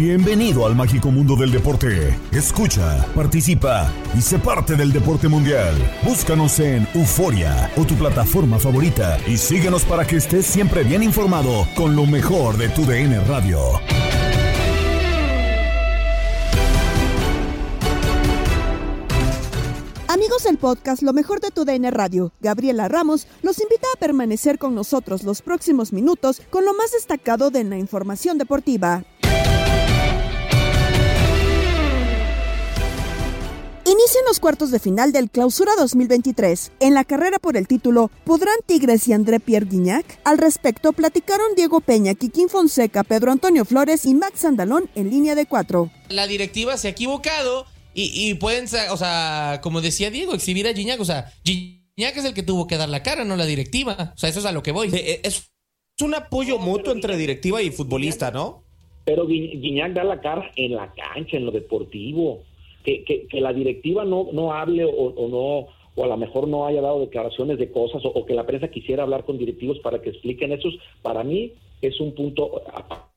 Bienvenido al mágico mundo del deporte. Escucha, participa y sé parte del deporte mundial. Búscanos en Euforia o tu plataforma favorita y síguenos para que estés siempre bien informado con lo mejor de tu DN Radio. Amigos del podcast Lo mejor de tu DN Radio, Gabriela Ramos los invita a permanecer con nosotros los próximos minutos con lo más destacado de la información deportiva. Inician los cuartos de final del Clausura 2023. En la carrera por el título, ¿podrán Tigres y André Pierre Guignac? Al respecto, platicaron Diego Peña, Kikín Fonseca, Pedro Antonio Flores y Max Andalón en línea de cuatro. La directiva se ha equivocado y, pueden, o sea, como decía Diego, exhibir a Gignac. O sea, Gignac es el que tuvo que dar la cara, no la directiva. O sea, eso es a lo que voy. Eh, es un apoyo mutuo entre directiva y futbolista, ¿no? Pero Guiñac da la cara en la cancha, en lo deportivo que, que, la directiva no, no hable o, no o a lo mejor no haya dado declaraciones de cosas o, que la prensa quisiera hablar con directivos para que expliquen eso, para mí es un punto aparte.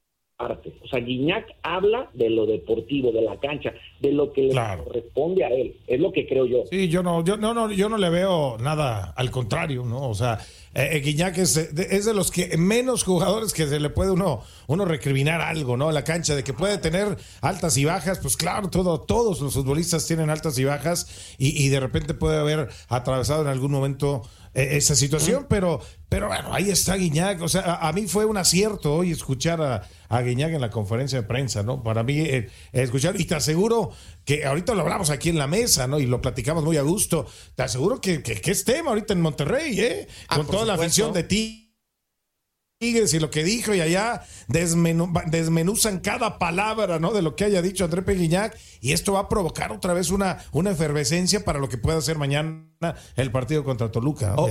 O sea, Guiñac habla de lo deportivo, de la cancha, de lo que le corresponde a él. Es lo que creo yo. Sí, yo no, yo no, no, yo no le veo nada al contrario, ¿no? O sea, eh, eh, Guiñac es de, es de, los que menos jugadores que se le puede uno, uno recriminar algo, ¿no? La cancha, de que puede tener altas y bajas, pues claro, todo, todos los futbolistas tienen altas y bajas y, y de repente puede haber atravesado en algún momento esa situación, pero, pero bueno, ahí está Guiñac. O sea, a, mí fue un acierto hoy escuchar a, a, Guiñac en la conferencia de prensa, ¿no? Para mí, eh, escuchar, y te aseguro que ahorita lo hablamos aquí en la mesa, ¿no? Y lo platicamos muy a gusto. Te aseguro que, que, es tema ahorita en Monterrey, ¿eh? Ah, Con toda la afición de ti y lo que dijo y allá desmenuzan cada palabra ¿no? de lo que haya dicho André Peguiñac y esto va a provocar otra vez una, una efervescencia para lo que pueda hacer mañana el partido contra Toluca. Oh,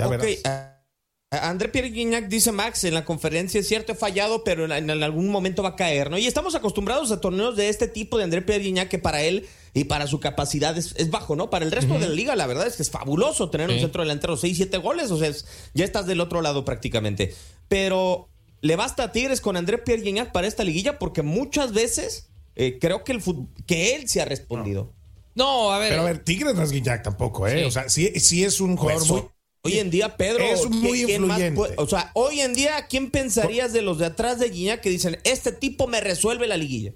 André Pierre Guignac dice Max en la conferencia, es cierto, he fallado, pero en, algún momento va a caer, ¿no? Y estamos acostumbrados a torneos de este tipo de André Pierre Guignac que para él y para su capacidad es, bajo, ¿no? Para el resto de la liga, la verdad es que es fabuloso tener un centro delantero 6, 7 goles, o sea, ya estás del otro lado prácticamente. Pero le basta a Tigres con André Pierre Guignac para esta liguilla porque muchas veces eh, creo que, el que él se ha respondido. No. a ver. Pero a ver, Tigres no es Guignac tampoco, ¿eh? O sea, sí, sí es un jugador muy Hoy en día, Pedro, es muy influyente. o sea, hoy en día, ¿quién pensarías de los de atrás de Guiñac que dicen, este tipo me resuelve la liguilla?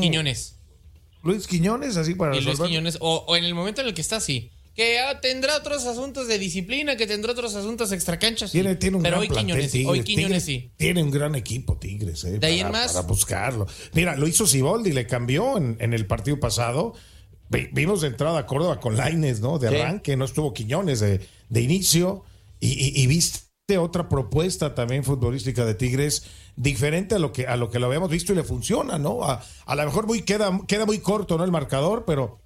Quiñones. Luis Quiñones, así para y Luis Quiñones, o, en el momento en el que está, sí. Que ah, tendrá otros asuntos de disciplina, que tendrá otros asuntos extracanchas. Tiene, tiene un Pero gran hoy Quiñones, hoy Quiñones sí. Tiene un gran equipo, Tigres, eh, de ahí en más. para buscarlo. Mira, lo hizo Siboldi, le cambió en, en el partido pasado. Vimos de entrada a Córdoba con Laines, ¿no? De arranque, no estuvo Quiñones de, de inicio. Y, viste otra propuesta también futbolística de Tigres diferente a lo que a lo que lo habíamos visto y le funciona, ¿no? A, a lo mejor muy queda queda muy corto, ¿no? El marcador, pero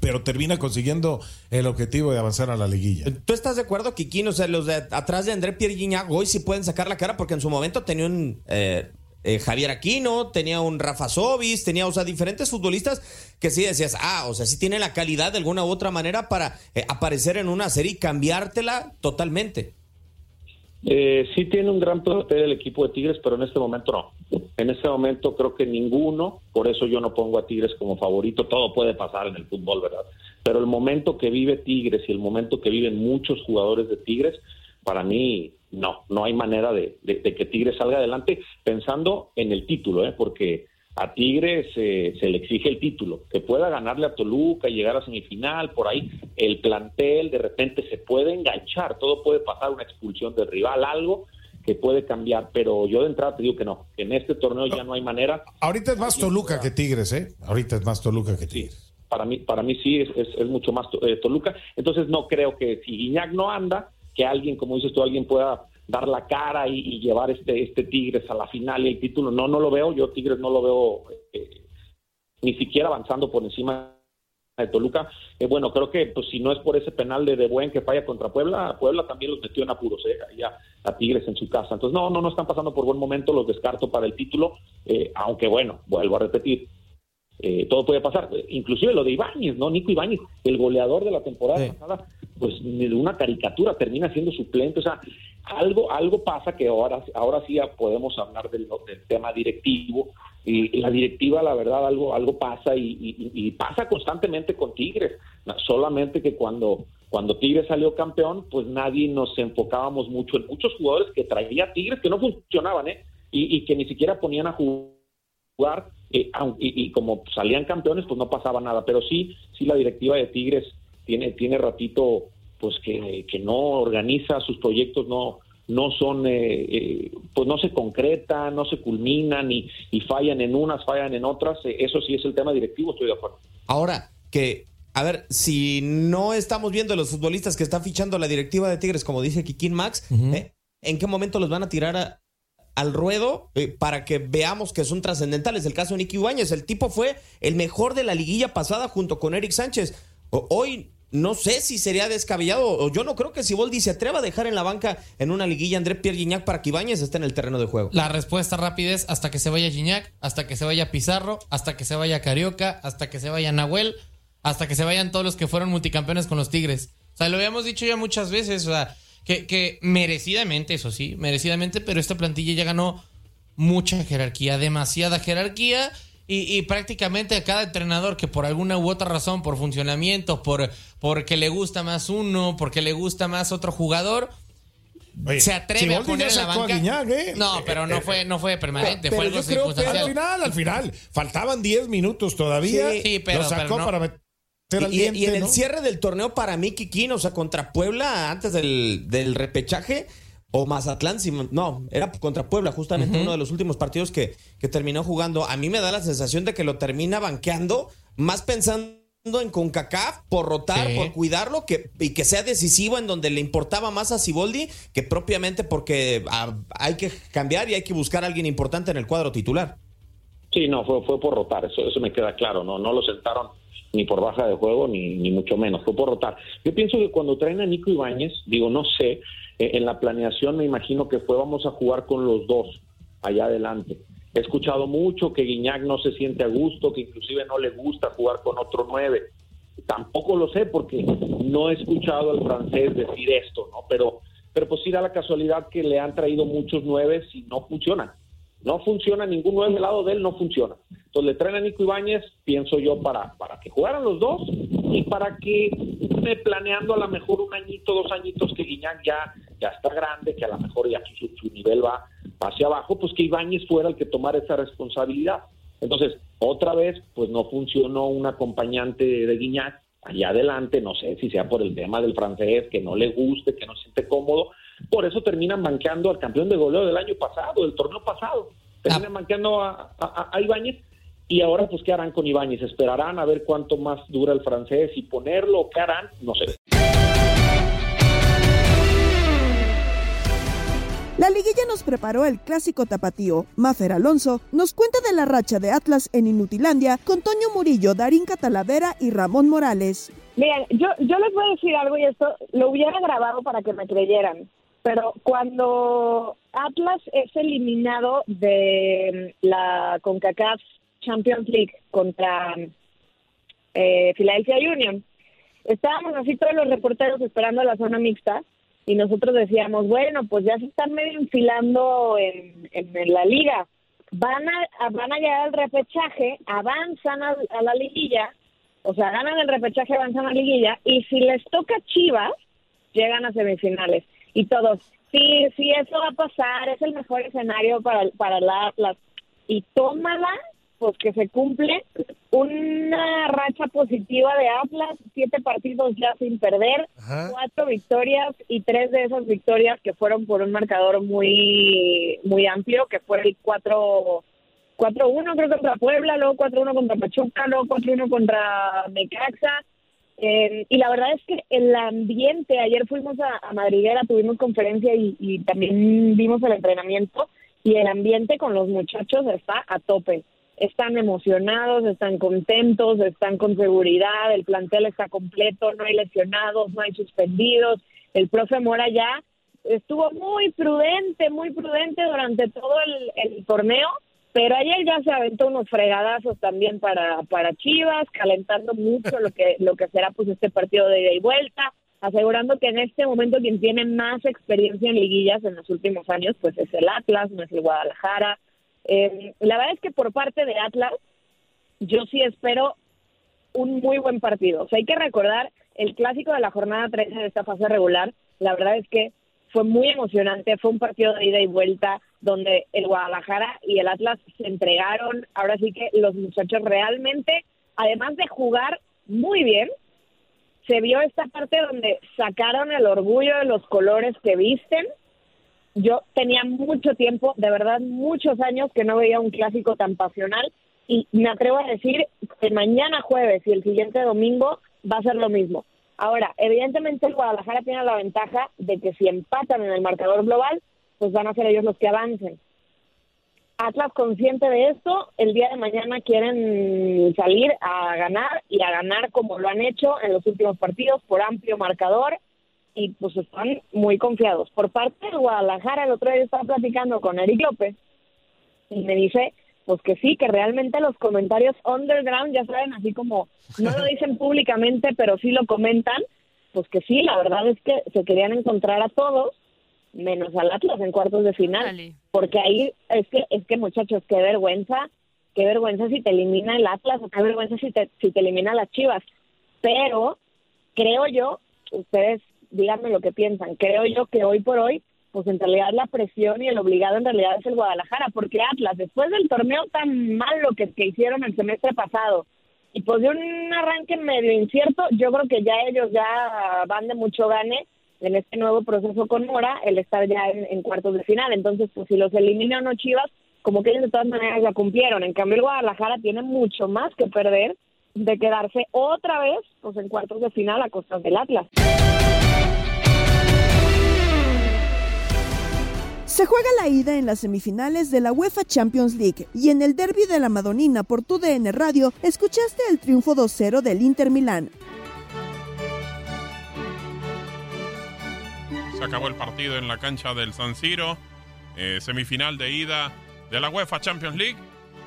pero termina consiguiendo el objetivo de avanzar a la liguilla. ¿Tú estás de acuerdo, Kikín? O sea, los de atrás de André Pierre hoy sí pueden sacar la cara porque en su momento tenía un eh, eh, Javier Aquino, tenía un Rafa Sobis, tenía, o sea, diferentes futbolistas que sí decías, ah, o sea, sí tiene la calidad de alguna u otra manera para eh, aparecer en una serie y cambiártela totalmente. Eh, sí tiene un gran plantel el equipo de Tigres, pero en este momento no. En este momento creo que ninguno, por eso yo no pongo a Tigres como favorito. Todo puede pasar en el fútbol, ¿verdad? Pero el momento que vive Tigres y el momento que viven muchos jugadores de Tigres, para mí no, no hay manera de, de que Tigres salga adelante pensando en el título, ¿eh? porque a Tigres eh, se le exige el título, que pueda ganarle a Toluca y llegar a semifinal, por ahí el plantel de repente se puede enganchar, todo puede pasar, una expulsión del rival, algo que puede cambiar, pero yo de entrada te digo que no, que en este torneo ya no hay manera. Ahorita es más Toluca que Tigres, ¿eh? Ahorita es más Toluca que Tigres. Para mí, para mí sí, es, es, mucho más eh, Toluca, entonces no creo que si Guiñac no anda, que alguien, como dices tú, alguien pueda dar la cara y, llevar este, este Tigres a la final y el título. No, no lo veo. Yo Tigres no lo veo eh, ni siquiera avanzando por encima de Toluca. Eh, bueno, creo que pues si no es por ese penal de, de Buen que falla contra Puebla, Puebla también los metió en apuros, eh, ya a Tigres en su casa. Entonces, no, no, no están pasando por buen momento, los descarto para el título, eh, aunque bueno, vuelvo a repetir, eh, todo puede pasar. Inclusive lo de Ibáñez, ¿no? Nico Ibáñez, el goleador de la temporada pasada, pues de una caricatura termina siendo suplente. O sea, algo, algo pasa que ahora, ahora sí podemos hablar del, tema directivo. Y, la directiva, la verdad, algo, algo pasa y, pasa constantemente con Tigres. Solamente que cuando, cuando Tigres salió campeón, pues nadie nos enfocábamos mucho en muchos jugadores que traía Tigres que no funcionaban, ¿eh? Y, que ni siquiera ponían a jugar. Eh, y, como salían campeones, pues no pasaba nada. Pero sí, sí la directiva de Tigres tiene, tiene ratito pues que, que no organiza sus proyectos, no, no son, eh, eh, pues no se concretan, no se culminan y, y, fallan en unas, fallan en otras. Eh, eso sí es el tema directivo, estoy de acuerdo. Ahora, que, a ver, si no estamos viendo los futbolistas que están fichando la directiva de Tigres, como dice Kikín Max, ¿en qué momento los van a tirar al ruedo para que veamos que son trascendentales? El caso de Nicky Ibáñez, el tipo fue el mejor de la liguilla pasada junto con Eric Sánchez. Hoy no sé si sería descabellado, o yo no creo que Siboldi se atreva a dejar en la banca en una liguilla André Pierre Gignac para que Ibáñez esté en el terreno de juego. La respuesta rápida es hasta que se vaya Gignac, hasta que se vaya Pizarro, hasta que se vaya Carioca, hasta que se vaya Nahuel, hasta que se vayan todos los que fueron multicampeones con los Tigres. O sea, lo habíamos dicho ya muchas veces, o sea, que, que merecidamente, eso sí, merecidamente, pero esta plantilla ya ganó mucha jerarquía, demasiada jerarquía y, prácticamente a cada entrenador que por alguna u otra razón, por funcionamiento, por porque le gusta más uno, porque le gusta más otro jugador, se atreve a poner en la banca. ¿eh? No, pero no fue, no fue permanente, fue algo circunstancial. al final, al final, faltaban 10 minutos todavía. Sí, pero, lo sacó para meter al y, y, en el cierre del torneo para mí, Kikín, o sea, contra Puebla, antes del, del repechaje, o Mazatlán, no, era contra Puebla, justamente uno de los últimos partidos que, que terminó jugando. A mí me da la sensación de que lo termina banqueando, más pensando en CONCACAF por rotar, por cuidarlo que, y que sea decisivo en donde le importaba más a Siboldi que propiamente porque ah, hay que cambiar y hay que buscar a alguien importante en el cuadro titular. Sí, no, fue, fue por rotar, eso, eso me queda claro, no, no lo sentaron ni por baja de juego ni, ni mucho menos, fue por rotar. Yo pienso que cuando traen a Nico Ibáñez, digo, no sé, en la planeación me imagino que fue vamos a jugar con los dos allá adelante. He escuchado mucho que Guiñac no se siente a gusto, que inclusive no le gusta jugar con otro nueve. Tampoco lo sé porque no he escuchado al francés decir esto, ¿no? Pero, pero pues sí da la casualidad que le han traído muchos nueve y no funcionan. No funciona, ningún nueve del lado de él no funciona. Entonces le traen a Nico Ibáñez, pienso yo, para, para que jugaran los dos y para que planeando a lo mejor un añito, dos añitos que Guiñac ya, ya está grande, que a lo mejor ya su, su nivel va, hacia abajo, pues que Ibáñez fuera el que tomara esa responsabilidad. Entonces, otra vez, pues no funcionó un acompañante de Guiñac allá adelante, no sé si sea por el tema del francés, que no le guste, que no se siente cómodo, por eso terminan banqueando al campeón de goleo del año pasado, del torneo pasado. Terminan ah. banqueando a, a, Ibáñez. Y ahora, pues, ¿qué harán con Ibáñez? ¿Esperarán a ver cuánto más dura el francés y ponerlo? ¿Qué harán? No sé. La liguilla nos preparó el clásico tapatío. Mafer Alonso nos cuenta de la racha de Atlas en Inutilandia con Toño Murillo, Darín Catalavera y Ramón Morales. Miren, yo, yo les voy a decir algo y esto lo hubiera grabado para que me creyeran. Pero cuando Atlas es eliminado de la CONCACAF Champions League contra eh, Philadelphia Union, estábamos así todos los reporteros esperando a la zona mixta y nosotros decíamos, bueno, pues ya se están medio enfilando en, en, la liga. Van a, van a llegar al repechaje, avanzan a, a la liguilla, o sea, ganan el repechaje, avanzan a la liguilla, y si les toca Chivas, llegan a semifinales. Y todos, sí, sí, eso va a pasar, es el mejor escenario para, para la Atlas. Y tómala pues que se cumple una racha positiva de Atlas, siete partidos ya sin perder, cuatro victorias y tres de esas victorias que fueron por un marcador muy muy amplio, que fue el 4 4-1 creo contra Puebla, luego 4-1 contra Pachuca, luego 4-1 contra Mecaxa. Eh, y la verdad es que el ambiente, ayer fuimos a, Madriguera, tuvimos conferencia y, y también vimos el entrenamiento y el ambiente con los muchachos está a tope están emocionados, están contentos, están con seguridad, el plantel está completo, no hay lesionados, no hay suspendidos. El profe Mora ya estuvo muy prudente, muy prudente durante todo el, torneo, pero ayer ya se aventó unos fregadazos también para, para Chivas, calentando mucho lo que, lo que será pues este partido de ida y vuelta, asegurando que en este momento quien tiene más experiencia en liguillas en los últimos años pues es el Atlas, no es el Guadalajara, eh, la verdad es que por parte de Atlas, yo sí espero un muy buen partido. O sea, hay que recordar el clásico de la jornada 13 de esta fase regular. La verdad es que fue muy emocionante, fue un partido de ida y vuelta donde el Guadalajara y el Atlas se entregaron. Ahora sí que los muchachos realmente, además de jugar muy bien, se vio esta parte donde sacaron el orgullo de los colores que visten yo tenía mucho tiempo, de verdad muchos años que no veía un clásico tan pasional y me atrevo a decir que mañana jueves y el siguiente domingo va a ser lo mismo. Ahora, evidentemente el Guadalajara tiene la ventaja de que si empatan en el marcador global, pues van a ser ellos los que avancen. Atlas consciente de esto, el día de mañana quieren salir a ganar y a ganar como lo han hecho en los últimos partidos por amplio marcador y pues están muy confiados. Por parte de Guadalajara, el otro día estaba platicando con Eric López y me dice pues que sí, que realmente los comentarios underground, ya saben, así como no lo dicen públicamente, pero sí lo comentan, pues que sí, la verdad es que se querían encontrar a todos, menos al Atlas en cuartos de final, porque ahí es que, es que muchachos, qué vergüenza, qué vergüenza si te elimina el Atlas, o qué vergüenza si te, si te elimina las Chivas, pero creo yo, ustedes díganme lo que piensan. Creo yo que hoy por hoy, pues en realidad la presión y el obligado en realidad es el Guadalajara, porque Atlas, después del torneo tan malo que, que hicieron el semestre pasado, y pues de un arranque medio incierto, yo creo que ya ellos ya van de mucho gane en este nuevo proceso con Mora, el estar ya en, cuartos de final. Entonces, pues si los eliminan o Chivas, como que ellos de todas maneras ya cumplieron. En cambio, el Guadalajara tiene mucho más que perder de quedarse otra vez pues en cuartos de final a costas del Atlas. Se juega la ida en las semifinales de la UEFA Champions League y en el derby de la Madonina por tu DN Radio escuchaste el triunfo 2-0 del Inter Milán. Se acabó el partido en la cancha del San Siro, eh, semifinal de ida de la UEFA Champions League.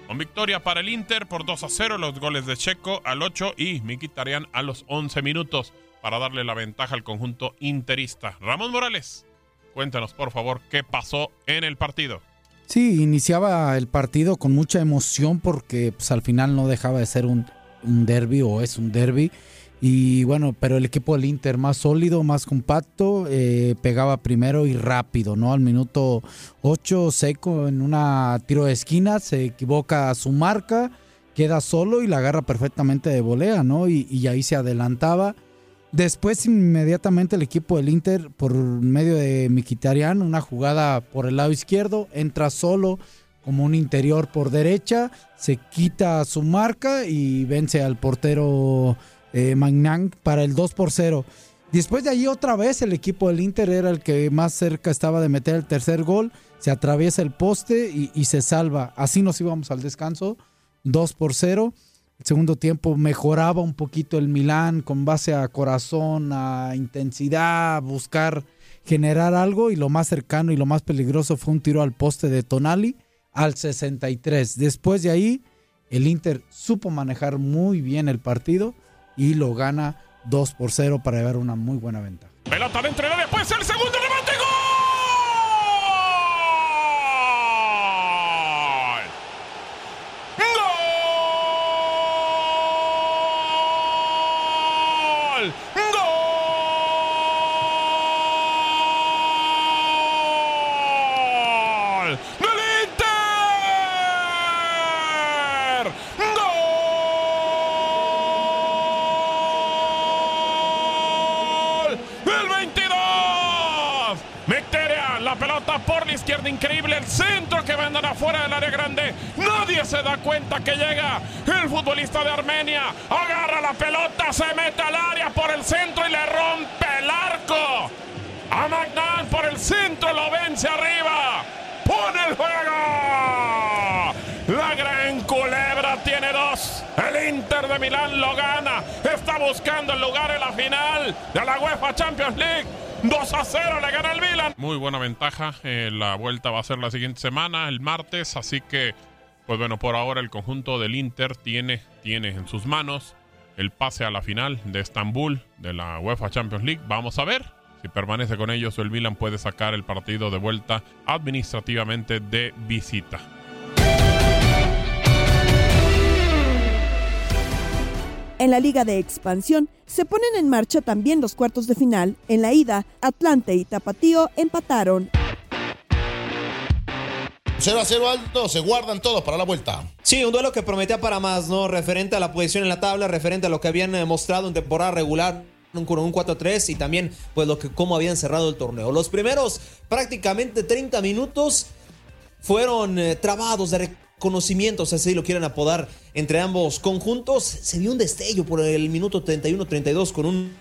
Con victoria para el Inter por 2 a 0, los goles de Checo al 8 y Mkhitaryan a los 11 minutos para darle la ventaja al conjunto interista. Ramón Morales. Cuéntanos, por favor, qué pasó en el partido. Sí, iniciaba el partido con mucha emoción porque pues, al final no dejaba de ser un, un derby o es un derby. Y bueno, pero el equipo del Inter más sólido, más compacto, eh, pegaba primero y rápido, ¿no? Al minuto 8, seco en una tiro de esquina, se equivoca a su marca, queda solo y la agarra perfectamente de volea, ¿no? Y, y ahí se adelantaba Después inmediatamente el equipo del Inter por medio de Miquitarian, una jugada por el lado izquierdo, entra solo como un interior por derecha, se quita su marca y vence al portero eh, Magnan para el 2 por 0. Después de ahí otra vez el equipo del Inter era el que más cerca estaba de meter el tercer gol. Se atraviesa el poste y, y se salva. Así nos íbamos al descanso. 2 por 0. El segundo tiempo mejoraba un poquito el Milán con base a corazón, a intensidad, a buscar generar algo y lo más cercano y lo más peligroso fue un tiro al poste de Tonali al 63. Después de ahí, el Inter supo manejar muy bien el partido y lo gana 2 por 0 para llevar una muy buena ventaja. Pelota dentro de después el segundo. ¡Gol! ¡Gol! ¡Del Inter! ¡Gol! ¡Del 22! Mkhitaryan, la pelota por la izquierda, increíble el centro que mandan afuera del área grande. Nadie se da cuenta que llega el futbolista de Armenia. Agarra la pelota, se mete al área por el centro y le rompe el arco. A Magnan por el centro lo vence arriba. Pone el juego. La gran culebra tiene dos. El Inter de Milán lo gana. Está buscando el lugar en la final de la UEFA Champions League. 2 a 0 le gana el Milan. Muy buena ventaja. Eh, la vuelta va a ser la siguiente semana, el martes. Así que, pues bueno, por ahora el conjunto del Inter tiene, tiene en sus manos el pase a la final de Estambul de la UEFA Champions League. Vamos a ver si permanece con ellos o el Milan puede sacar el partido de vuelta administrativamente de visita. En la Liga de Expansión se ponen en marcha también los cuartos de final. En la ida, Atlante y Tapatío empataron. 0 a 0 alto, se guardan todos para la vuelta. Sí, un duelo que prometía para más, ¿no? Referente a la posición en la tabla, referente a lo que habían eh, mostrado en temporada regular un, con un 4-3 y también pues lo que cómo habían cerrado el torneo. Los primeros prácticamente 30 minutos fueron eh, trabados de reconocimientos, así lo quieren apodar, entre ambos conjuntos. Se vio un destello por el minuto 31-32 con un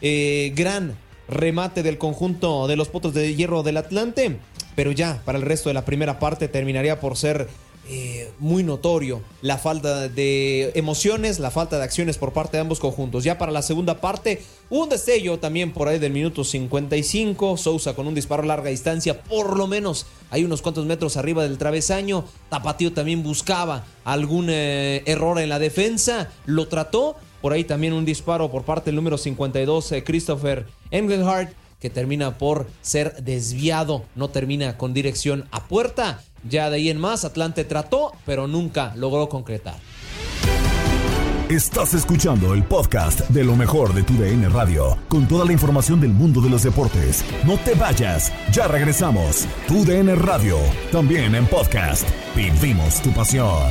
eh, gran remate del conjunto de los Potos de Hierro del Atlante, pero ya para el resto de la primera parte terminaría por ser eh, muy notorio la falta de emociones, la falta de acciones por parte de ambos conjuntos. Ya para la segunda parte, un destello también por ahí del minuto 55. Sousa con un disparo a larga distancia, por lo menos hay unos cuantos metros arriba del travesaño. Tapatío también buscaba algún eh, error en la defensa, lo trató. Por ahí también un disparo por parte del número 52, eh, Christopher Engelhardt, que termina por ser desviado, no termina con dirección a puerta. Ya de ahí en más, Atlante trató, pero nunca logró concretar. Estás escuchando el podcast de lo mejor de tu DN Radio, con toda la información del mundo de los deportes. No te vayas, ya regresamos. Tu DN Radio, también en podcast. Vivimos tu pasión.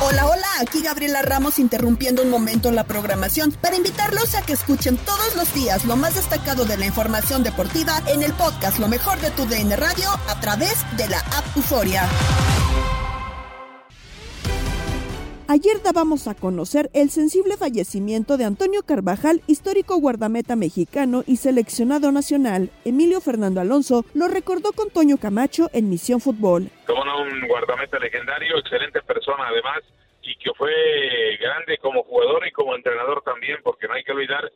Hola, hola, aquí Gabriela Ramos interrumpiendo un momento la programación para invitarlos a que escuchen todos los días lo más destacado de la información deportiva en el podcast Lo mejor de tu DN Radio a través de la app Euforia. Ayer dábamos a conocer el sensible fallecimiento de Antonio Carvajal, histórico guardameta mexicano y seleccionado nacional. Emilio Fernando Alonso lo recordó con Toño Camacho en Misión Fútbol. Como no, un guardameta legendario, excelente persona además, y que fue grande como jugador y como entrenador también, porque no hay que olvidar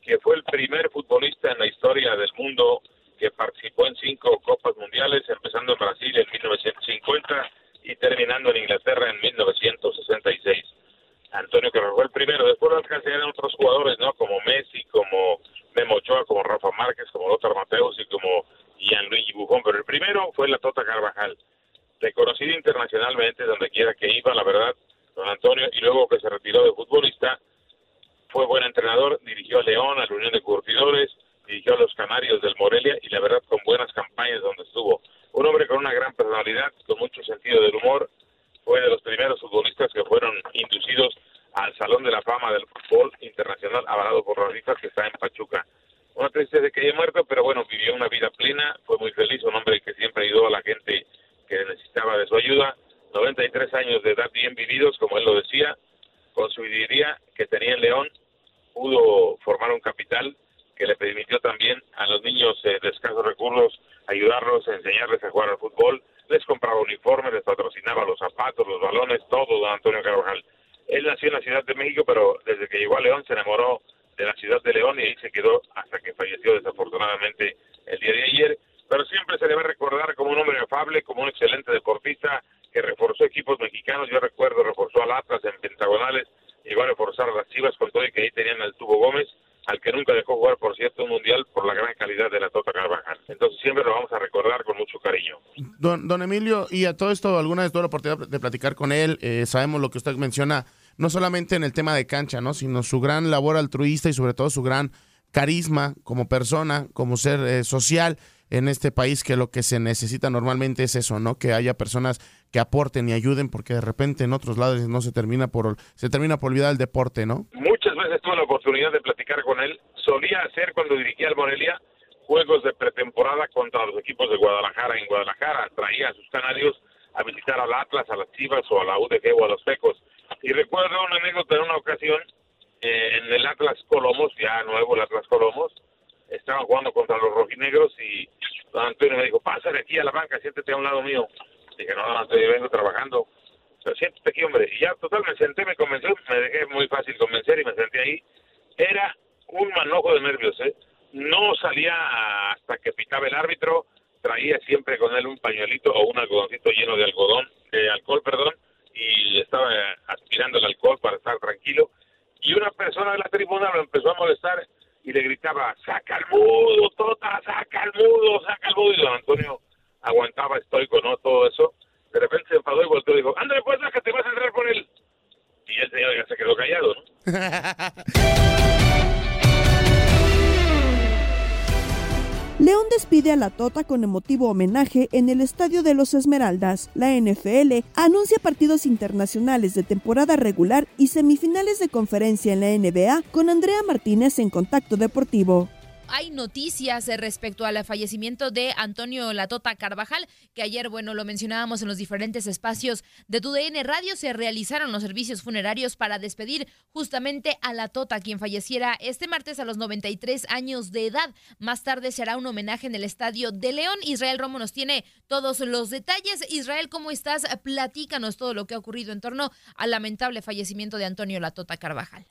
que fue el primer futbolista en la historia del mundo que participó en cinco Copas Mundiales, empezando en Brasil en 1950 y terminando en Inglaterra en 1966. Antonio que fue el primero, después lo alcanzarían otros jugadores, ¿no? Como Messi, como Memo Ochoa, como Rafa Márquez, como Lothar Mateus y como Gianluigi Buffon, pero el primero fue la Tota Carvajal, reconocido internacionalmente donde quiera que iba, la verdad, y luego que se retiró de futbolista, fue buen entrenador, dirigió a León, a la Unión de Curtidores, dirigió a los Canarios del Morelia y la verdad con buenas campañas donde estuvo. Un hombre con una gran personalidad, con mucho sentido del humor, fue de los primeros futbolistas que fueron inducidos al Salón de la Fama del Fútbol Internacional avalado por Rodríguez que está en Pachuca. Una tristeza de que haya muerto, pero bueno, vivió una vida plena, fue muy feliz, un hombre que siempre ayudó a la gente que necesitaba de su ayuda. 93 años de edad bien vividos, como él lo decía, con su idea que tenía en León, pudo formar un capital que le permitió también a los niños eh, de escasos recursos ayudarlos enseñarles a jugar al fútbol, les compraba uniformes, les patrocinaba los zapatos, los balones, todo don Antonio Carvajal. Él nació en la Ciudad de México, pero desde que llegó a León se enamoró de la Ciudad de León y ahí se quedó hasta que falleció desafortunadamente el día de ayer. Pero siempre se le va a recordar como un hombre afable, como un excelente deportista que reforzó equipos mexicanos. Yo recuerdo, reforzó al Atlas en pentagonales, llegó a reforzar a las Chivas con todo y que ahí tenían al Tubo Gómez, al que nunca dejó jugar, por cierto, un mundial por la gran calidad de la Tota Carvajal. Entonces siempre lo vamos a recordar con mucho cariño. Don, don Emilio, y a todo esto, alguna vez tuve la oportunidad de platicar con él, eh, sabemos lo que usted menciona, no solamente en el tema de cancha, ¿no? sino su gran labor altruista y sobre todo su gran carisma como persona, como ser eh, social en este país, que lo que se necesita normalmente es eso, ¿no? Que haya personas que aporten y ayuden, porque de repente en otros lados no se termina por se termina por olvidar el deporte, ¿no? Muchas veces tuve la oportunidad de platicar con él. Solía hacer cuando dirigía al Morelia juegos de pretemporada contra los equipos de Guadalajara en Guadalajara. Traía a sus canarios a visitar al Atlas, a las Chivas o a la UDG o a los Pecos. Y recuerdo una anécdota en una ocasión eh, en el Atlas Colomos, ya nuevo el Atlas Colomos, estaban jugando contra los rojinegros y don Antonio me dijo, pásale aquí a la banca, siéntete a un lado mío. Dije, no, don Antonio, vengo trabajando. Pero siéntate aquí, hombre. Y ya, total, me senté, me convenció, me dejé muy fácil convencer y me senté ahí. Era un manojo de nervios, ¿eh? No salía hasta que pitaba el árbitro, traía siempre con él un pañuelito o un algodoncito lleno de algodón, de alcohol, perdón, y estaba aspirando el alcohol para estar tranquilo. Y una persona de la tribuna lo empezó a molestar y le gritaba, saca el mudo, Tota, saca el mudo, saca el mudo. Y don Antonio aguantaba estoico, ¿no? Todo eso. De repente se enfadó y volteó y dijo, André, pues que te vas a entrar con él. Y el señor ya se quedó callado, ¿no? León despide a la Tota con emotivo homenaje en el Estadio de los Esmeraldas. La NFL anuncia partidos internacionales de temporada regular y semifinales de conferencia en la NBA con Andrea Martínez en Contacto Deportivo hay noticias respecto al fallecimiento de Antonio Latota Carvajal, que ayer, bueno, lo mencionábamos en los diferentes espacios de TUDN Radio, se realizaron los servicios funerarios para despedir justamente a Latota, quien falleciera este martes a los 93 años de edad. Más tarde se hará un homenaje en el Estadio de León. Israel Romo nos tiene todos los detalles. Israel, ¿cómo estás? Platícanos todo lo que ha ocurrido en torno al lamentable fallecimiento de Antonio Latota Carvajal.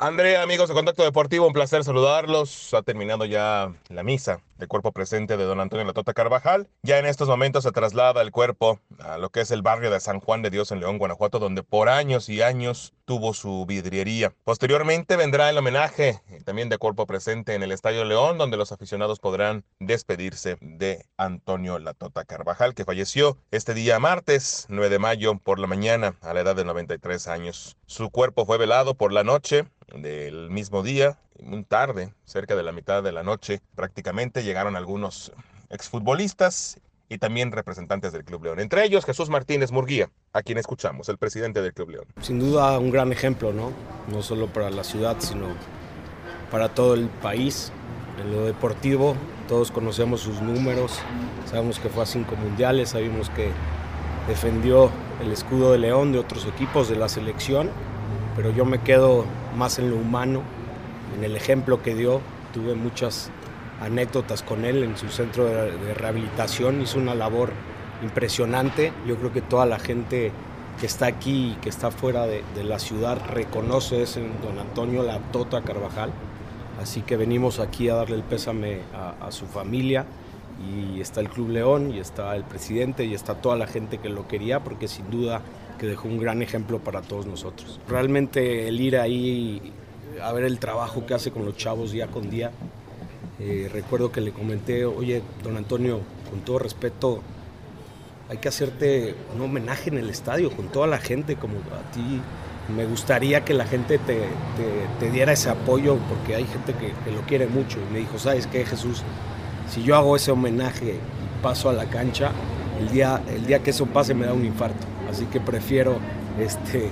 Andrea, amigos de Contacto Deportivo, un placer saludarlos. Ha terminado ya la misa de cuerpo presente de don Antonio Latota Carvajal. Ya en estos momentos se traslada el cuerpo a lo que es el barrio de San Juan de Dios en León, Guanajuato, donde por años y años tuvo su vidriería. Posteriormente vendrá el homenaje eh, también de cuerpo presente en el Estadio León, donde los aficionados podrán despedirse de Antonio Latota Carvajal, que falleció este día martes 9 de mayo por la mañana a la edad de 93 años. Su cuerpo fue velado por la noche del mismo día, muy tarde, cerca de la mitad de la noche, prácticamente llegaron algunos exfutbolistas y también representantes del Club León. Entre ellos Jesús Martínez Murguía, a quien escuchamos, el presidente del Club León. Sin duda un gran ejemplo, ¿no? No solo para la ciudad, sino para todo el país. En lo deportivo, todos conocemos sus números, sabemos que fue a cinco mundiales, sabemos que defendió el escudo de León de otros equipos de la selección pero yo me quedo más en lo humano, en el ejemplo que dio. Tuve muchas anécdotas con él en su centro de, rehabilitación, hizo una labor impresionante. Yo creo que toda la gente que está aquí y que está fuera de, la ciudad reconoce ese don Antonio La Tota Carvajal. Así que venimos aquí a darle el pésame a, a, su familia y está el Club León y está el presidente y está toda la gente que lo quería porque sin duda que dejó un gran ejemplo para todos nosotros. Realmente el ir ahí a ver el trabajo que hace con los chavos día con día. Eh, recuerdo que le comenté, oye, don Antonio, con todo respeto, hay que hacerte un homenaje en el estadio con toda la gente como a ti me gustaría que la gente te, diera ese apoyo porque hay gente que, que, lo quiere mucho. Y me dijo, ¿sabes qué, Jesús? Si yo hago ese homenaje y paso a la cancha, el día, el día que eso pase me da un infarto. Así que prefiero este,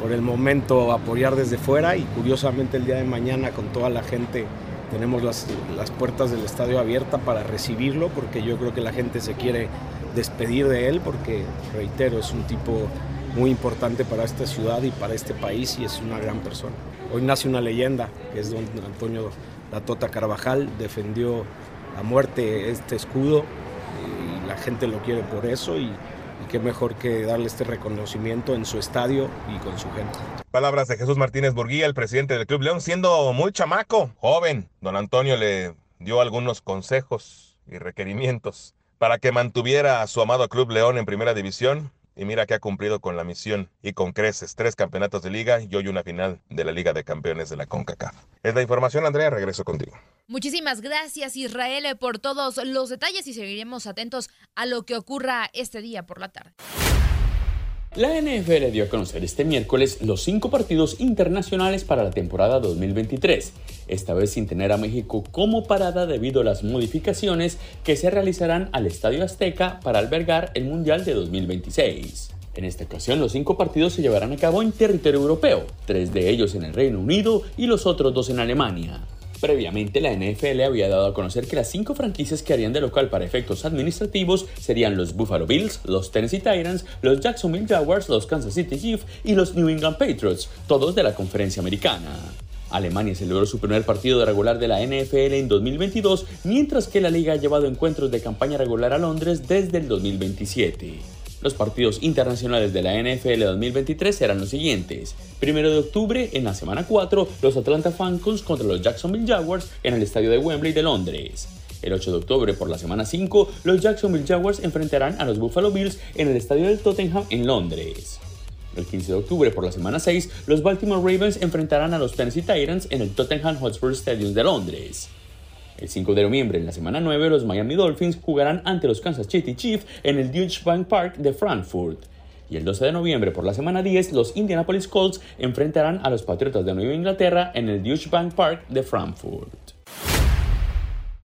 por el momento apoyar desde fuera y curiosamente el día de mañana con toda la gente tenemos las, las puertas del estadio abiertas para recibirlo porque yo creo que la gente se quiere despedir de él porque, reitero, es un tipo muy importante para esta ciudad y para este país y es una gran persona. Hoy nace una leyenda, que es don Antonio Latota Carvajal, defendió a muerte este escudo y la gente lo quiere por eso y qué mejor que darle este reconocimiento en su estadio y con su gente. Palabras de Jesús Martínez Burguía, el presidente del Club León, siendo muy chamaco, joven. Don Antonio le dio algunos consejos y requerimientos para que mantuviera a su amado Club León en primera división y mira que ha cumplido con la misión y con creces. Tres campeonatos de liga y hoy una final de la Liga de Campeones de la CONCACAF. Es la información, Andrea. Regreso contigo. Muchísimas gracias, Israel, por todos los detalles y seguiremos atentos a lo que ocurra este día por la tarde. La NFL dio a conocer este miércoles los cinco partidos internacionales para la temporada 2023, esta vez sin tener a México como parada debido a las modificaciones que se realizarán al Estadio Azteca para albergar el Mundial de 2026. En esta ocasión, los cinco partidos se llevarán a cabo en territorio europeo, tres de ellos en el Reino Unido y los otros dos en Alemania. Previamente, la NFL había dado a conocer que las cinco franquicias que harían de local para efectos administrativos serían los Buffalo Bills, los Tennessee Titans, los Jacksonville Jaguars, los Kansas City Chiefs y los New England Patriots, todos de la conferencia americana. Alemania celebró su primer partido de regular de la NFL en 2022, mientras que la liga ha llevado encuentros de campaña regular a Londres desde el 2027. Los partidos internacionales de la NFL 2023 serán los siguientes. Primero de octubre, en la semana 4, los Atlanta Falcons contra los Jacksonville Jaguars en el estadio de Wembley de Londres. El 8 de octubre, por la semana 5, los Jacksonville Jaguars enfrentarán a los Buffalo Bills en el estadio del Tottenham en Londres. El 15 de octubre, por la semana 6, los Baltimore Ravens enfrentarán a los Tennessee Titans en el Tottenham Hotspur Stadium de Londres. El 5 de noviembre, en la semana 9, los Miami Dolphins jugarán ante los Kansas City Chiefs en el Deutsche Bank Park de Frankfurt. Y el 12 de noviembre, por la semana 10, los Indianapolis Colts enfrentarán a los Patriotas de Nueva Inglaterra en el Deutsche Bank Park de Frankfurt.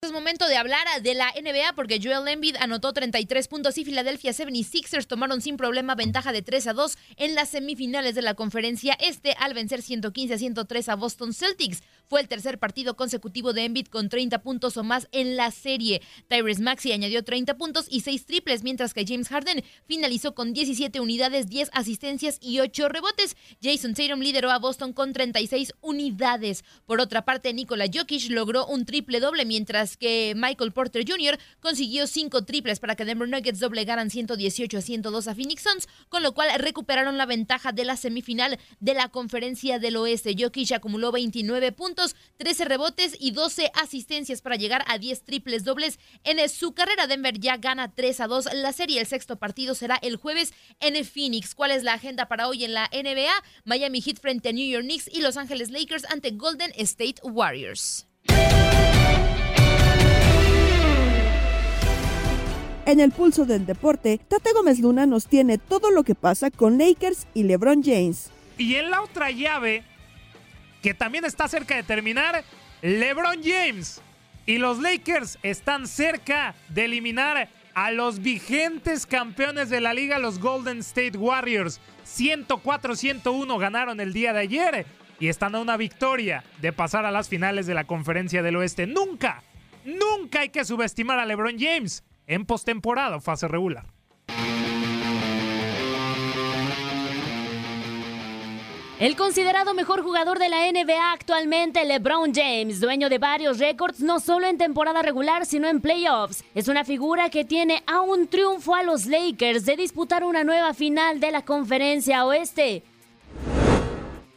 Es momento de hablar de la NBA porque Joel Embiid anotó 33 puntos y Philadelphia 76ers tomaron sin problema ventaja de 3 a 2 en las semifinales de la conferencia este al vencer 115 a 103 a Boston Celtics. Fue el tercer partido consecutivo de Embiid con 30 puntos o más en la serie. Tyrese Maxey añadió 30 puntos y 6 triples, mientras que James Harden finalizó con 17 unidades, 10 asistencias y 8 rebotes. Jason Tatum lideró a Boston con 36 unidades. Por otra parte, Nikola Jokic logró un triple doble, mientras que Michael Porter Jr. consiguió 5 triples para que Denver Nuggets doblegaran 118 a 102 a Phoenix Suns, con lo cual recuperaron la ventaja de la semifinal de la conferencia del oeste. Jokic acumuló 29 puntos 13 rebotes y 12 asistencias para llegar a 10 triples dobles. En su carrera, Denver ya gana 3 a 2 la serie. El sexto partido será el jueves en Phoenix. ¿Cuál es la agenda para hoy en la NBA? Miami Heat frente a New York Knicks y Los Ángeles Lakers ante Golden State Warriors. En el pulso del deporte, Tate Gómez Luna nos tiene todo lo que pasa con Lakers y LeBron James. Y en la otra llave, que también está cerca de terminar, LeBron James y los Lakers están cerca de eliminar a los vigentes campeones de la liga, los Golden State Warriors. 104-101 ganaron el día de ayer y están a una victoria de pasar a las finales de la conferencia del oeste. Nunca, nunca hay que subestimar a LeBron James en postemporada o fase regular. El considerado mejor jugador de la NBA actualmente, LeBron James, dueño de varios récords no solo en temporada regular sino en playoffs, es una figura que tiene a un triunfo a los Lakers de disputar una nueva final de la conferencia oeste.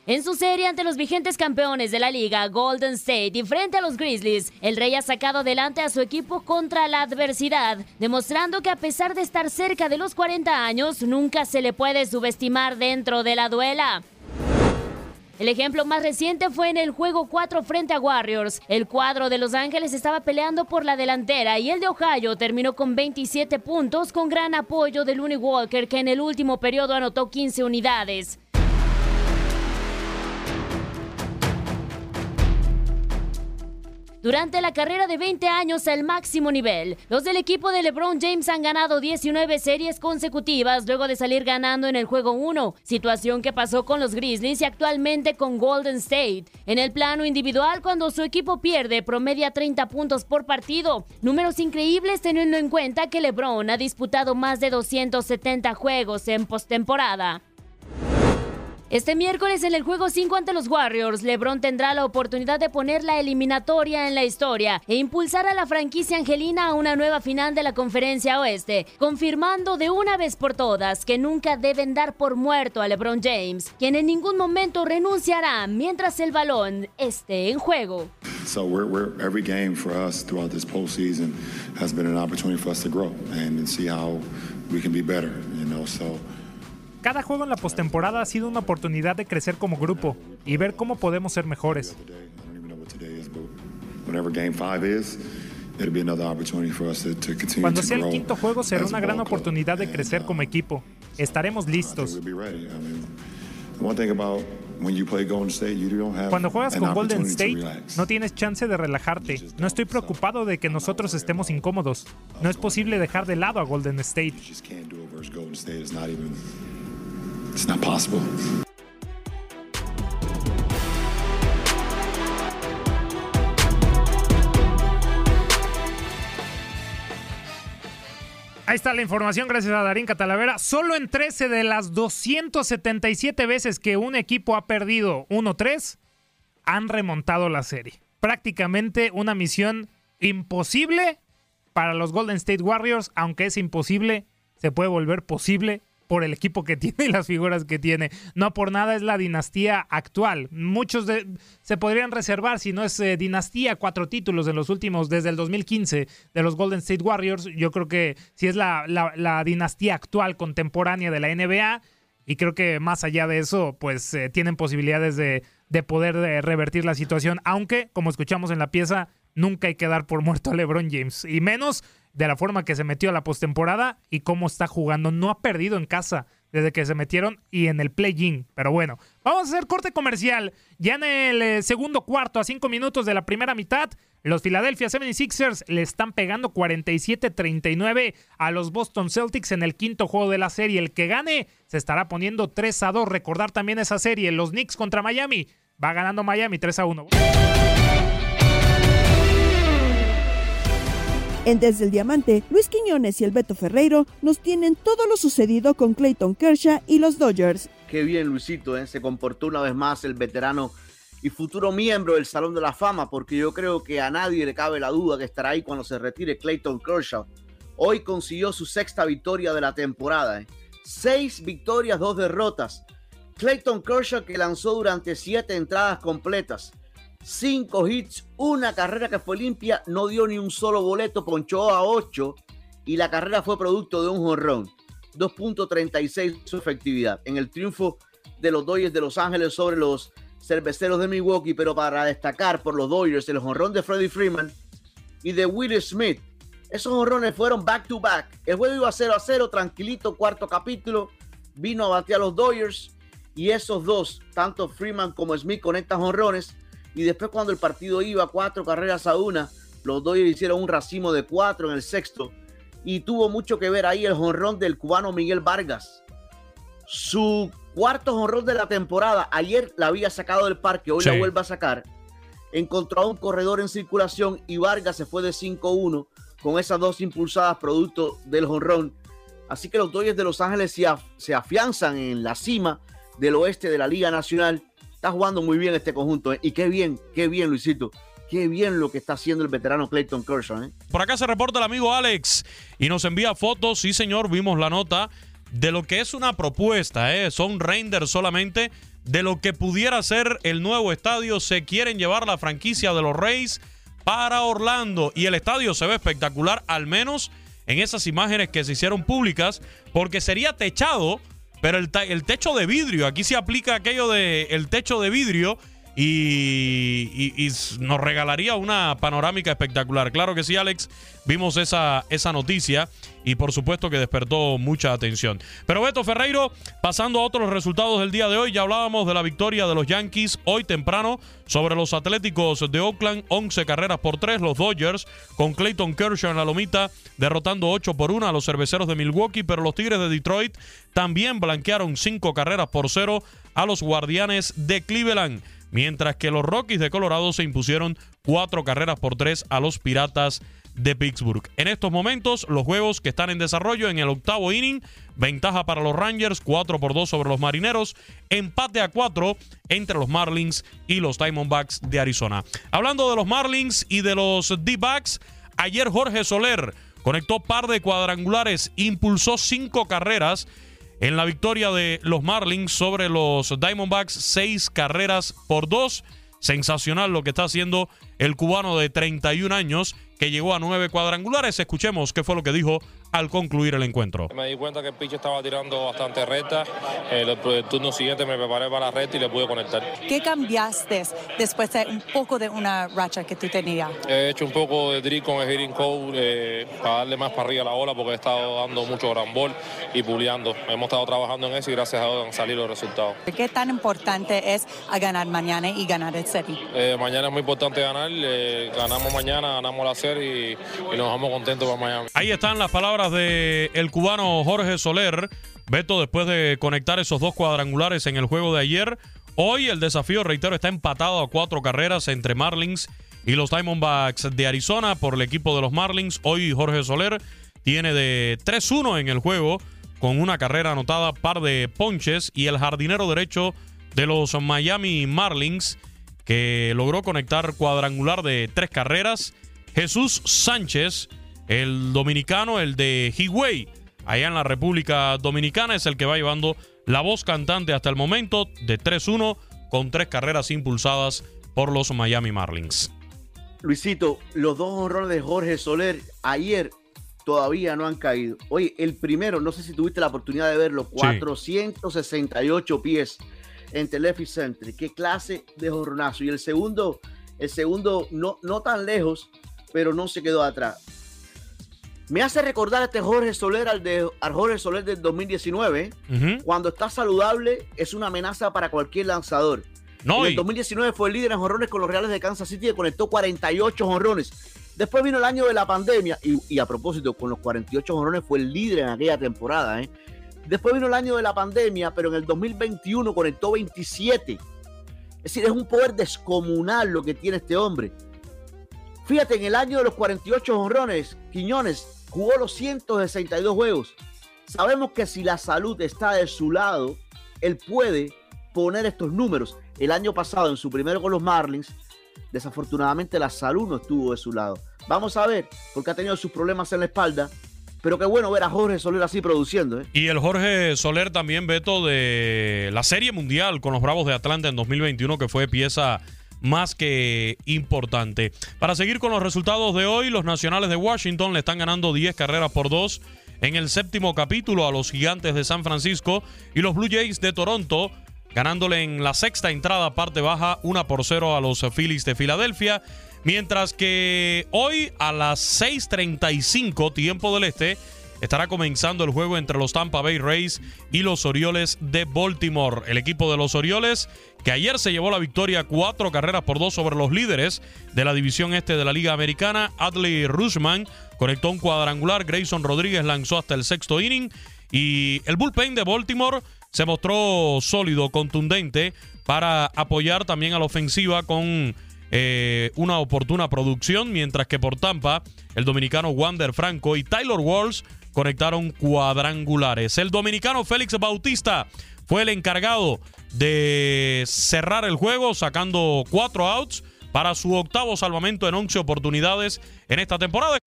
En su serie ante los vigentes campeones de la liga, Golden State, y frente a los Grizzlies, el Rey ha sacado adelante a su equipo contra la adversidad, demostrando que a pesar de estar cerca de los 40 años, nunca se le puede subestimar dentro de la duela. El ejemplo más reciente fue en el juego 4 frente a Warriors. El cuadro de Los Ángeles estaba peleando por la delantera y el de Ohio terminó con 27 puntos con gran apoyo de Looney Walker que en el último periodo anotó 15 unidades. Durante la carrera de 20 años al máximo nivel. Los del equipo de LeBron James han ganado 19 series consecutivas luego de salir ganando en el juego 1, situación que pasó con los Grizzlies y actualmente con Golden State. En el plano individual, cuando su equipo pierde, promedia 30 puntos por partido. Números increíbles teniendo en cuenta que LeBron ha disputado más de 270 juegos en postemporada. Este miércoles en el juego 5 ante los Warriors, LeBron tendrá la oportunidad de poner la eliminatoria en la historia e impulsar a la franquicia angelina a una nueva final de la Conferencia Oeste, confirmando de una vez por todas que nunca deben dar por muerto a LeBron James, quien en ningún momento renunciará mientras el balón esté en juego. So we're, we're every game for us throughout this postseason has been an opportunity for us to grow and see how we can be better, you know. So Cada juego en la postemporada ha sido una oportunidad de crecer como grupo y ver cómo podemos ser mejores. Cuando sea el quinto juego será una gran oportunidad de crecer como equipo. Estaremos listos. Cuando juegas con Golden State, no tienes chance de relajarte. No estoy preocupado de que nosotros estemos incómodos. No es posible dejar de lado a Golden State. It's not possible. Ahí está la información, gracias a Darín Catalavera. Solo en 13 de las 277 veces que un equipo ha perdido 1-3, han remontado la serie. Prácticamente una misión imposible para los Golden State Warriors, aunque es imposible, se puede volver posible por el equipo que tiene y las figuras que tiene. No por nada es la dinastía actual. Muchos de- se podrían reservar si no es eh, dinastía, cuatro títulos en los últimos, desde el 2015 de los Golden State Warriors. Yo creo que si es la, la- dinastía actual contemporánea de la NBA. Y creo que más allá de eso, pues eh, tienen posibilidades de, de poder eh, revertir la situación. Aunque, como escuchamos en la pieza, nunca hay que dar por muerto a LeBron James. Y menos de la forma que se metió a la postemporada y cómo está jugando. No ha perdido en casa desde que se metieron y en el play-in. Pero bueno, vamos a hacer corte comercial. Ya en el eh, segundo cuarto, a cinco minutos de la primera mitad, los Philadelphia 76ers le están pegando 47-39 a los Boston Celtics en el quinto juego de la serie. El que gane se estará poniendo 3 a 2. Recordar también esa serie, los Knicks contra Miami. Va ganando Miami 3 a 1. En Desde el Diamante, Luis Quiñones y el Beto Ferreiro nos tienen todo lo sucedido con Clayton Kershaw y los Dodgers. Qué bien, Luisito, ¿eh? se comportó una vez más el veterano y futuro miembro del Salón de la Fama, porque yo creo que a nadie le cabe la duda que estará ahí cuando se retire Clayton Kershaw. Hoy consiguió su sexta victoria de la temporada. ¿eh? Seis victorias, dos derrotas. Clayton Kershaw que lanzó durante siete entradas completas. Cinco hits, una carrera que fue limpia, no dio ni un solo boleto, ponchó a ocho y la carrera fue producto de un jonrón. 2.36 su efectividad en el triunfo de los Dodgers de Los Ángeles sobre los cerveceros de Milwaukee, pero para destacar por los Dodgers el jonrón de Freddie Freeman y de Willie Smith. Esos jonrones fueron back to back. El juego iba 0 a 0, tranquilito, cuarto capítulo. Vino a batear a los Dodgers y esos dos, tanto Freeman como Smith, conectan jonrones. Y después, cuando el partido iba cuatro carreras a una, los Dodgers hicieron un racimo de cuatro en el sexto. Y tuvo mucho que ver ahí el jonrón del cubano Miguel Vargas. Su cuarto jonrón de la temporada. Ayer la había sacado del parque, hoy Sí. la vuelve a sacar. Encontró a un corredor en circulación y Vargas se fue de 5-1 con esas dos impulsadas producto del jonrón. Así que los Dodgers de Los Ángeles se, af- se afianzan en la cima del oeste de la Liga Nacional. Está jugando muy bien este conjunto. ¿eh? Y qué bien, qué bien, Luisito. Qué bien lo que está haciendo el veterano Clayton Kershaw. ¿eh? Por acá se reporta el amigo Alex y nos envía fotos. Sí, señor, vimos la nota de lo que es una propuesta. ¿eh? Son renders solamente de lo que pudiera ser el nuevo estadio. Se quieren llevar la franquicia de los Reyes para Orlando y el estadio se ve espectacular, al menos en esas imágenes que se hicieron públicas, porque sería techado, pero el, el techo de vidrio, aquí se aplica aquello de el techo de vidrio y, nos regalaría una panorámica espectacular. Claro que sí, Alex, vimos esa, esa noticia y por supuesto que despertó mucha atención. Pero Beto Ferreiro, pasando a otros resultados del día de hoy, ya hablábamos de la victoria de los Yankees hoy temprano sobre los Atléticos de Oakland, 11 carreras por 3, los Dodgers con Clayton Kershaw en la lomita, derrotando 8 por 1 a los cerveceros de Milwaukee, pero los Tigres de Detroit también blanquearon 5 carreras por 0 a los Guardianes de Cleveland mientras que los Rockies de Colorado se impusieron cuatro carreras por tres a los Piratas de Pittsburgh. En estos momentos, los juegos que están en desarrollo en el octavo inning, ventaja para los Rangers, 4 por 2 sobre los Marineros, empate a 4 entre los Marlins y los Diamondbacks de Arizona. Hablando de los Marlins y de los D-Backs, ayer Jorge Soler conectó par de cuadrangulares, impulsó cinco carreras en la victoria de los Marlins sobre los Diamondbacks, seis carreras por dos. Sensacional lo que está haciendo el cubano de 31 años que llegó a nueve cuadrangulares. Escuchemos qué fue lo que dijo al concluir el encuentro. Me di cuenta que el pitch estaba tirando bastante recta. El, el turno siguiente me preparé para la recta y le pude conectar. ¿Qué cambiaste después de un poco de una racha que tú tenías? He hecho un poco de drill con el hitting code eh, para darle más para arriba a la bola porque he estado dando mucho gran ball y puleando. Hemos estado trabajando en eso y gracias a Dios han salido los resultados. ¿Qué tan importante es a ganar mañana y ganar el serie? Eh, mañana es muy importante ganar. eh, ganamos mañana, ganamos la serie y, y nos vamos contentos para mañana. Ahí están las palabras de el cubano Jorge Soler. Beto, después de conectar esos dos cuadrangulares en el juego de ayer, hoy el desafío, reitero, está empatado a cuatro carreras entre Marlins y los Diamondbacks de Arizona por el equipo de los Marlins. Hoy Jorge Soler tiene de 3-1 en el juego con una carrera anotada, par de ponches y el jardinero derecho de los Miami Marlins que logró conectar cuadrangular de tres carreras. Jesús Sánchez, el dominicano, el de Higüey, allá en la República Dominicana, es el que va llevando la voz cantante hasta el momento de 3-1 con tres carreras impulsadas por los Miami Marlins. Luisito, los dos honrones de Jorge Soler ayer todavía no han caído. Oye, el primero, no sé si tuviste la oportunidad de verlo, 468 pies entre left y center. Qué clase de jorronazo. Y el segundo, el segundo no, no tan lejos, pero no se quedó atrás. Me hace recordar a este Jorge Soler al, de, al Jorge Soler del 2019. Ujú. Cuando está saludable, es una amenaza para cualquier lanzador. No, en el y- 2019 fue el líder en jonrones con los Reales de Kansas City y conectó 48 jonrones. Después vino el año de la pandemia y, y a propósito, con los 48 jonrones fue el líder en aquella temporada. ¿eh? Después vino el año de la pandemia, pero en el 2021 conectó 27. Es decir, es un poder descomunal lo que tiene este hombre. Fíjate, en el año de los 48 jonrones, Quiñones jugó los 162 juegos. Sabemos que si la salud está de su lado, él puede poner estos números. El año pasado, en su primero con los Marlins, desafortunadamente la salud no estuvo de su lado. Vamos a ver, porque ha tenido sus problemas en la espalda. Pero qué bueno ver a Jorge Soler así produciendo. ¿eh? Y el Jorge Soler también, Beto, de la Serie Mundial con los Bravos de Atlanta en 2021, que fue pieza más que importante. Para seguir con los resultados de hoy, los Nacionales de Washington le están ganando 10 carreras por 2 en el séptimo capítulo a los Gigantes de San Francisco y los Blue Jays de Toronto ganándole en la sexta entrada parte baja 1 por 0 a los Phillies de Filadelfia. Mientras que hoy a las 6:35 tiempo del este estará comenzando el juego entre los Tampa Bay Rays y los Orioles de Baltimore. El equipo de los Orioles que ayer se llevó la victoria cuatro carreras por dos sobre los líderes de la división este de la Liga Americana. Adley Rushman conectó un cuadrangular. Grayson Rodríguez lanzó hasta el sexto inning. Y el bullpen de Baltimore se mostró sólido, contundente, para apoyar también a la ofensiva con eh, una oportuna producción, mientras que por Tampa, el dominicano Wander Franco y Tyler Walsh conectaron cuadrangulares. El dominicano Félix Bautista fue el encargado de cerrar el juego, sacando cuatro outs para su octavo salvamento en 11 oportunidades en esta temporada.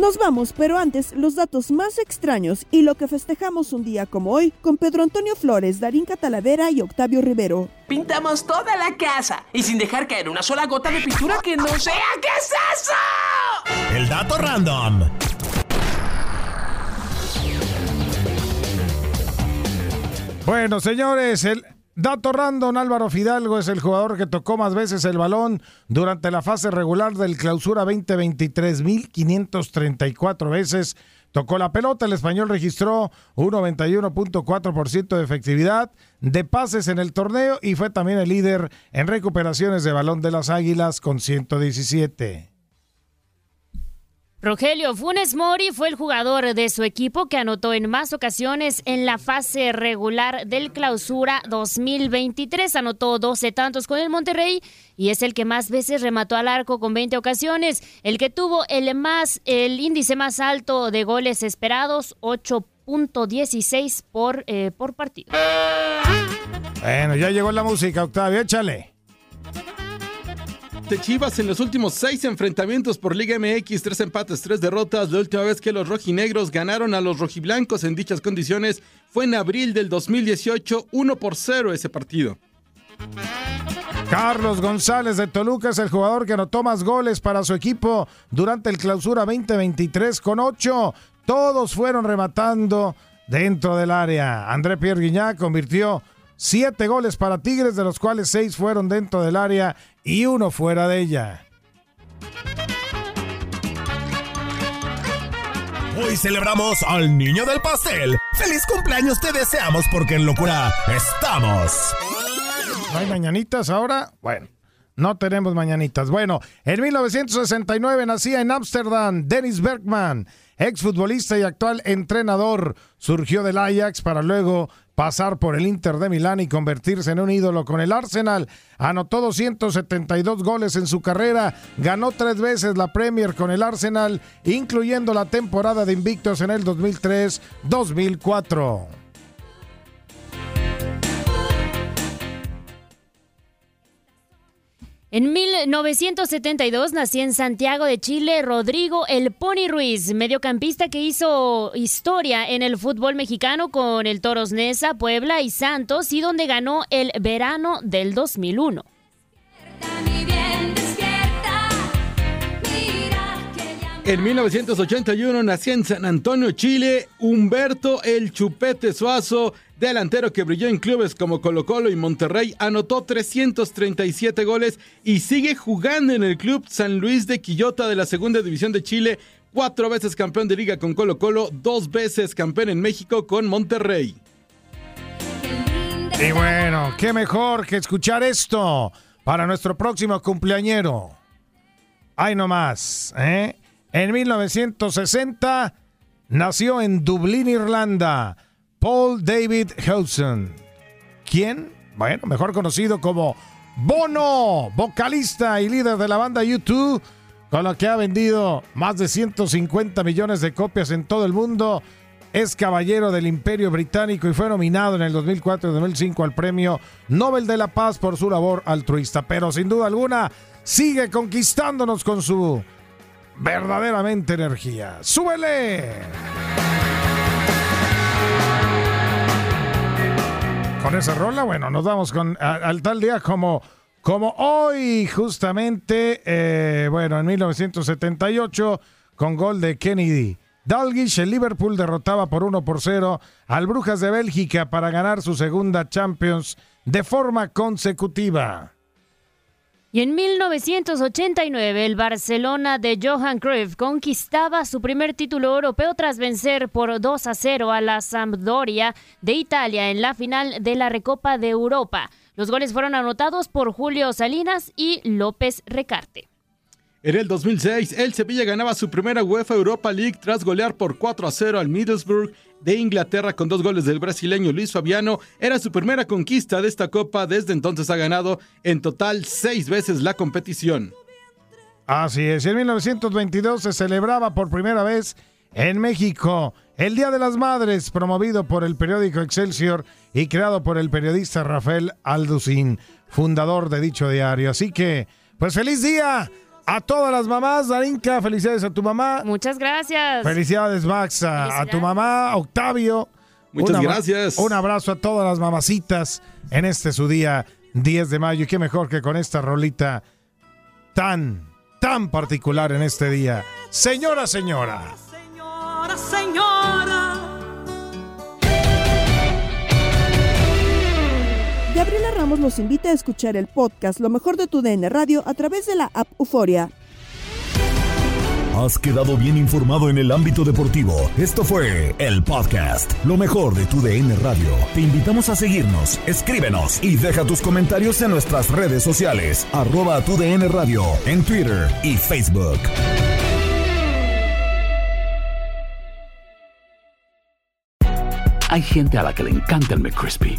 Nos vamos, pero antes los datos más extraños y lo que festejamos un día como hoy con Pedro Antonio Flores, Darín Catalavera y Octavio Rivero. Pintamos toda la casa y sin dejar caer una sola gota de pintura que no sea. ¿Qué es eso? El dato random. Bueno, señores, el dato random, Álvaro Fidalgo es el jugador que tocó más veces el balón durante la fase regular del clausura 2023, 1534 veces. Tocó la pelota, el español registró un 91.4% de efectividad de pases en el torneo y fue también el líder en recuperaciones de balón de las Águilas con 117. Rogelio Funes Mori fue el jugador de su equipo que anotó en más ocasiones en la fase regular del clausura 2023. Anotó 12 tantos con el Monterrey y es el que más veces remató al arco con 20 ocasiones. El que tuvo el, más, el índice más alto de goles esperados, 8.16 por, eh, por partido. Bueno, ya llegó la música, Octavio, échale. Chivas en los últimos seis enfrentamientos por Liga MX, tres empates, tres derrotas. La última vez que los rojinegros ganaron a los rojiblancos en dichas condiciones fue en abril del 2018, 1 por 0 ese partido. Carlos González de Toluca es el jugador que anotó más goles para su equipo durante el clausura 2023 con 8. Todos fueron rematando dentro del área. André Pierre Guignac convirtió siete goles para Tigres, de los cuales seis fueron dentro del área y uno fuera de ella. Hoy celebramos al niño del pastel. ¡Feliz cumpleaños te deseamos porque en locura estamos! ¿No hay mañanitas ahora? Bueno, no tenemos mañanitas. Bueno, en 1969 nacía en Ámsterdam Dennis Bergman, exfutbolista y actual entrenador. Surgió del Ajax para luego pasar por el Inter de Milán y convertirse en un ídolo con el Arsenal. Anotó 272 goles en su carrera, ganó tres veces la Premier con el Arsenal, incluyendo la temporada de invictos en el 2003-2004. En 1972 nació en Santiago de Chile Rodrigo El Pony Ruiz, mediocampista que hizo historia en el fútbol mexicano con el Toros Neza, Puebla y Santos y donde ganó el verano del 2001. En 1981 nació en San Antonio, Chile, Humberto El Chupete Suazo, delantero que brilló en clubes como Colo Colo y Monterrey, anotó 337 goles y sigue jugando en el club San Luis de Quillota de la Segunda División de Chile, cuatro veces campeón de liga con Colo Colo, dos veces campeón en México con Monterrey. Y bueno, qué mejor que escuchar esto para nuestro próximo cumpleañero. Ay, no más, ¿eh? En 1960 nació en Dublín, Irlanda, Paul David Hudson. ¿Quién? Bueno, mejor conocido como Bono, vocalista y líder de la banda U2, con lo que ha vendido más de 150 millones de copias en todo el mundo. Es caballero del Imperio Británico y fue nominado en el 2004 y 2005 al Premio Nobel de la Paz por su labor altruista. Pero sin duda alguna sigue conquistándonos con su verdaderamente energía. ¡Súbele! Con esa rola, bueno, nos vamos con al tal día como, como hoy, justamente, eh, bueno, en 1978, con gol de Kennedy. Dalgish, el Liverpool derrotaba por 1 por 0 al Brujas de Bélgica para ganar su segunda Champions de forma consecutiva. Y en 1989 el Barcelona de Johan Cruyff conquistaba su primer título europeo tras vencer por 2 a 0 a la Sampdoria de Italia en la final de la Recopa de Europa. Los goles fueron anotados por Julio Salinas y López Recarte. En el 2006, el Sevilla ganaba su primera UEFA Europa League tras golear por 4 a 0 al Middlesbrough de Inglaterra con dos goles del brasileño Luis Fabiano. Era su primera conquista de esta copa. Desde entonces ha ganado en total seis veces la competición. Así es, en 1922 se celebraba por primera vez en México el Día de las Madres, promovido por el periódico Excelsior y creado por el periodista Rafael Alducín, fundador de dicho diario. Así que, pues feliz día a todas las mamás, Darinka, felicidades a tu mamá. Muchas gracias. Felicidades, Max, a, a tu mamá, Octavio. Muchas gracias. Un abrazo a todas las mamacitas en este su día 10 de mayo. Y qué mejor que con esta rolita tan, tan particular en este día. Señora, señora. Señora, señora. Gabriela Ramos los invita a escuchar el podcast Lo mejor de tu DN Radio a través de la app Euforia. Has quedado bien informado en el ámbito deportivo. Esto fue el podcast, lo mejor de tu DN Radio. Te invitamos a seguirnos, escríbenos y deja tus comentarios en nuestras redes sociales, arroba tu DN Radio, en Twitter y Facebook. Hay gente a la que le encanta el McCrispy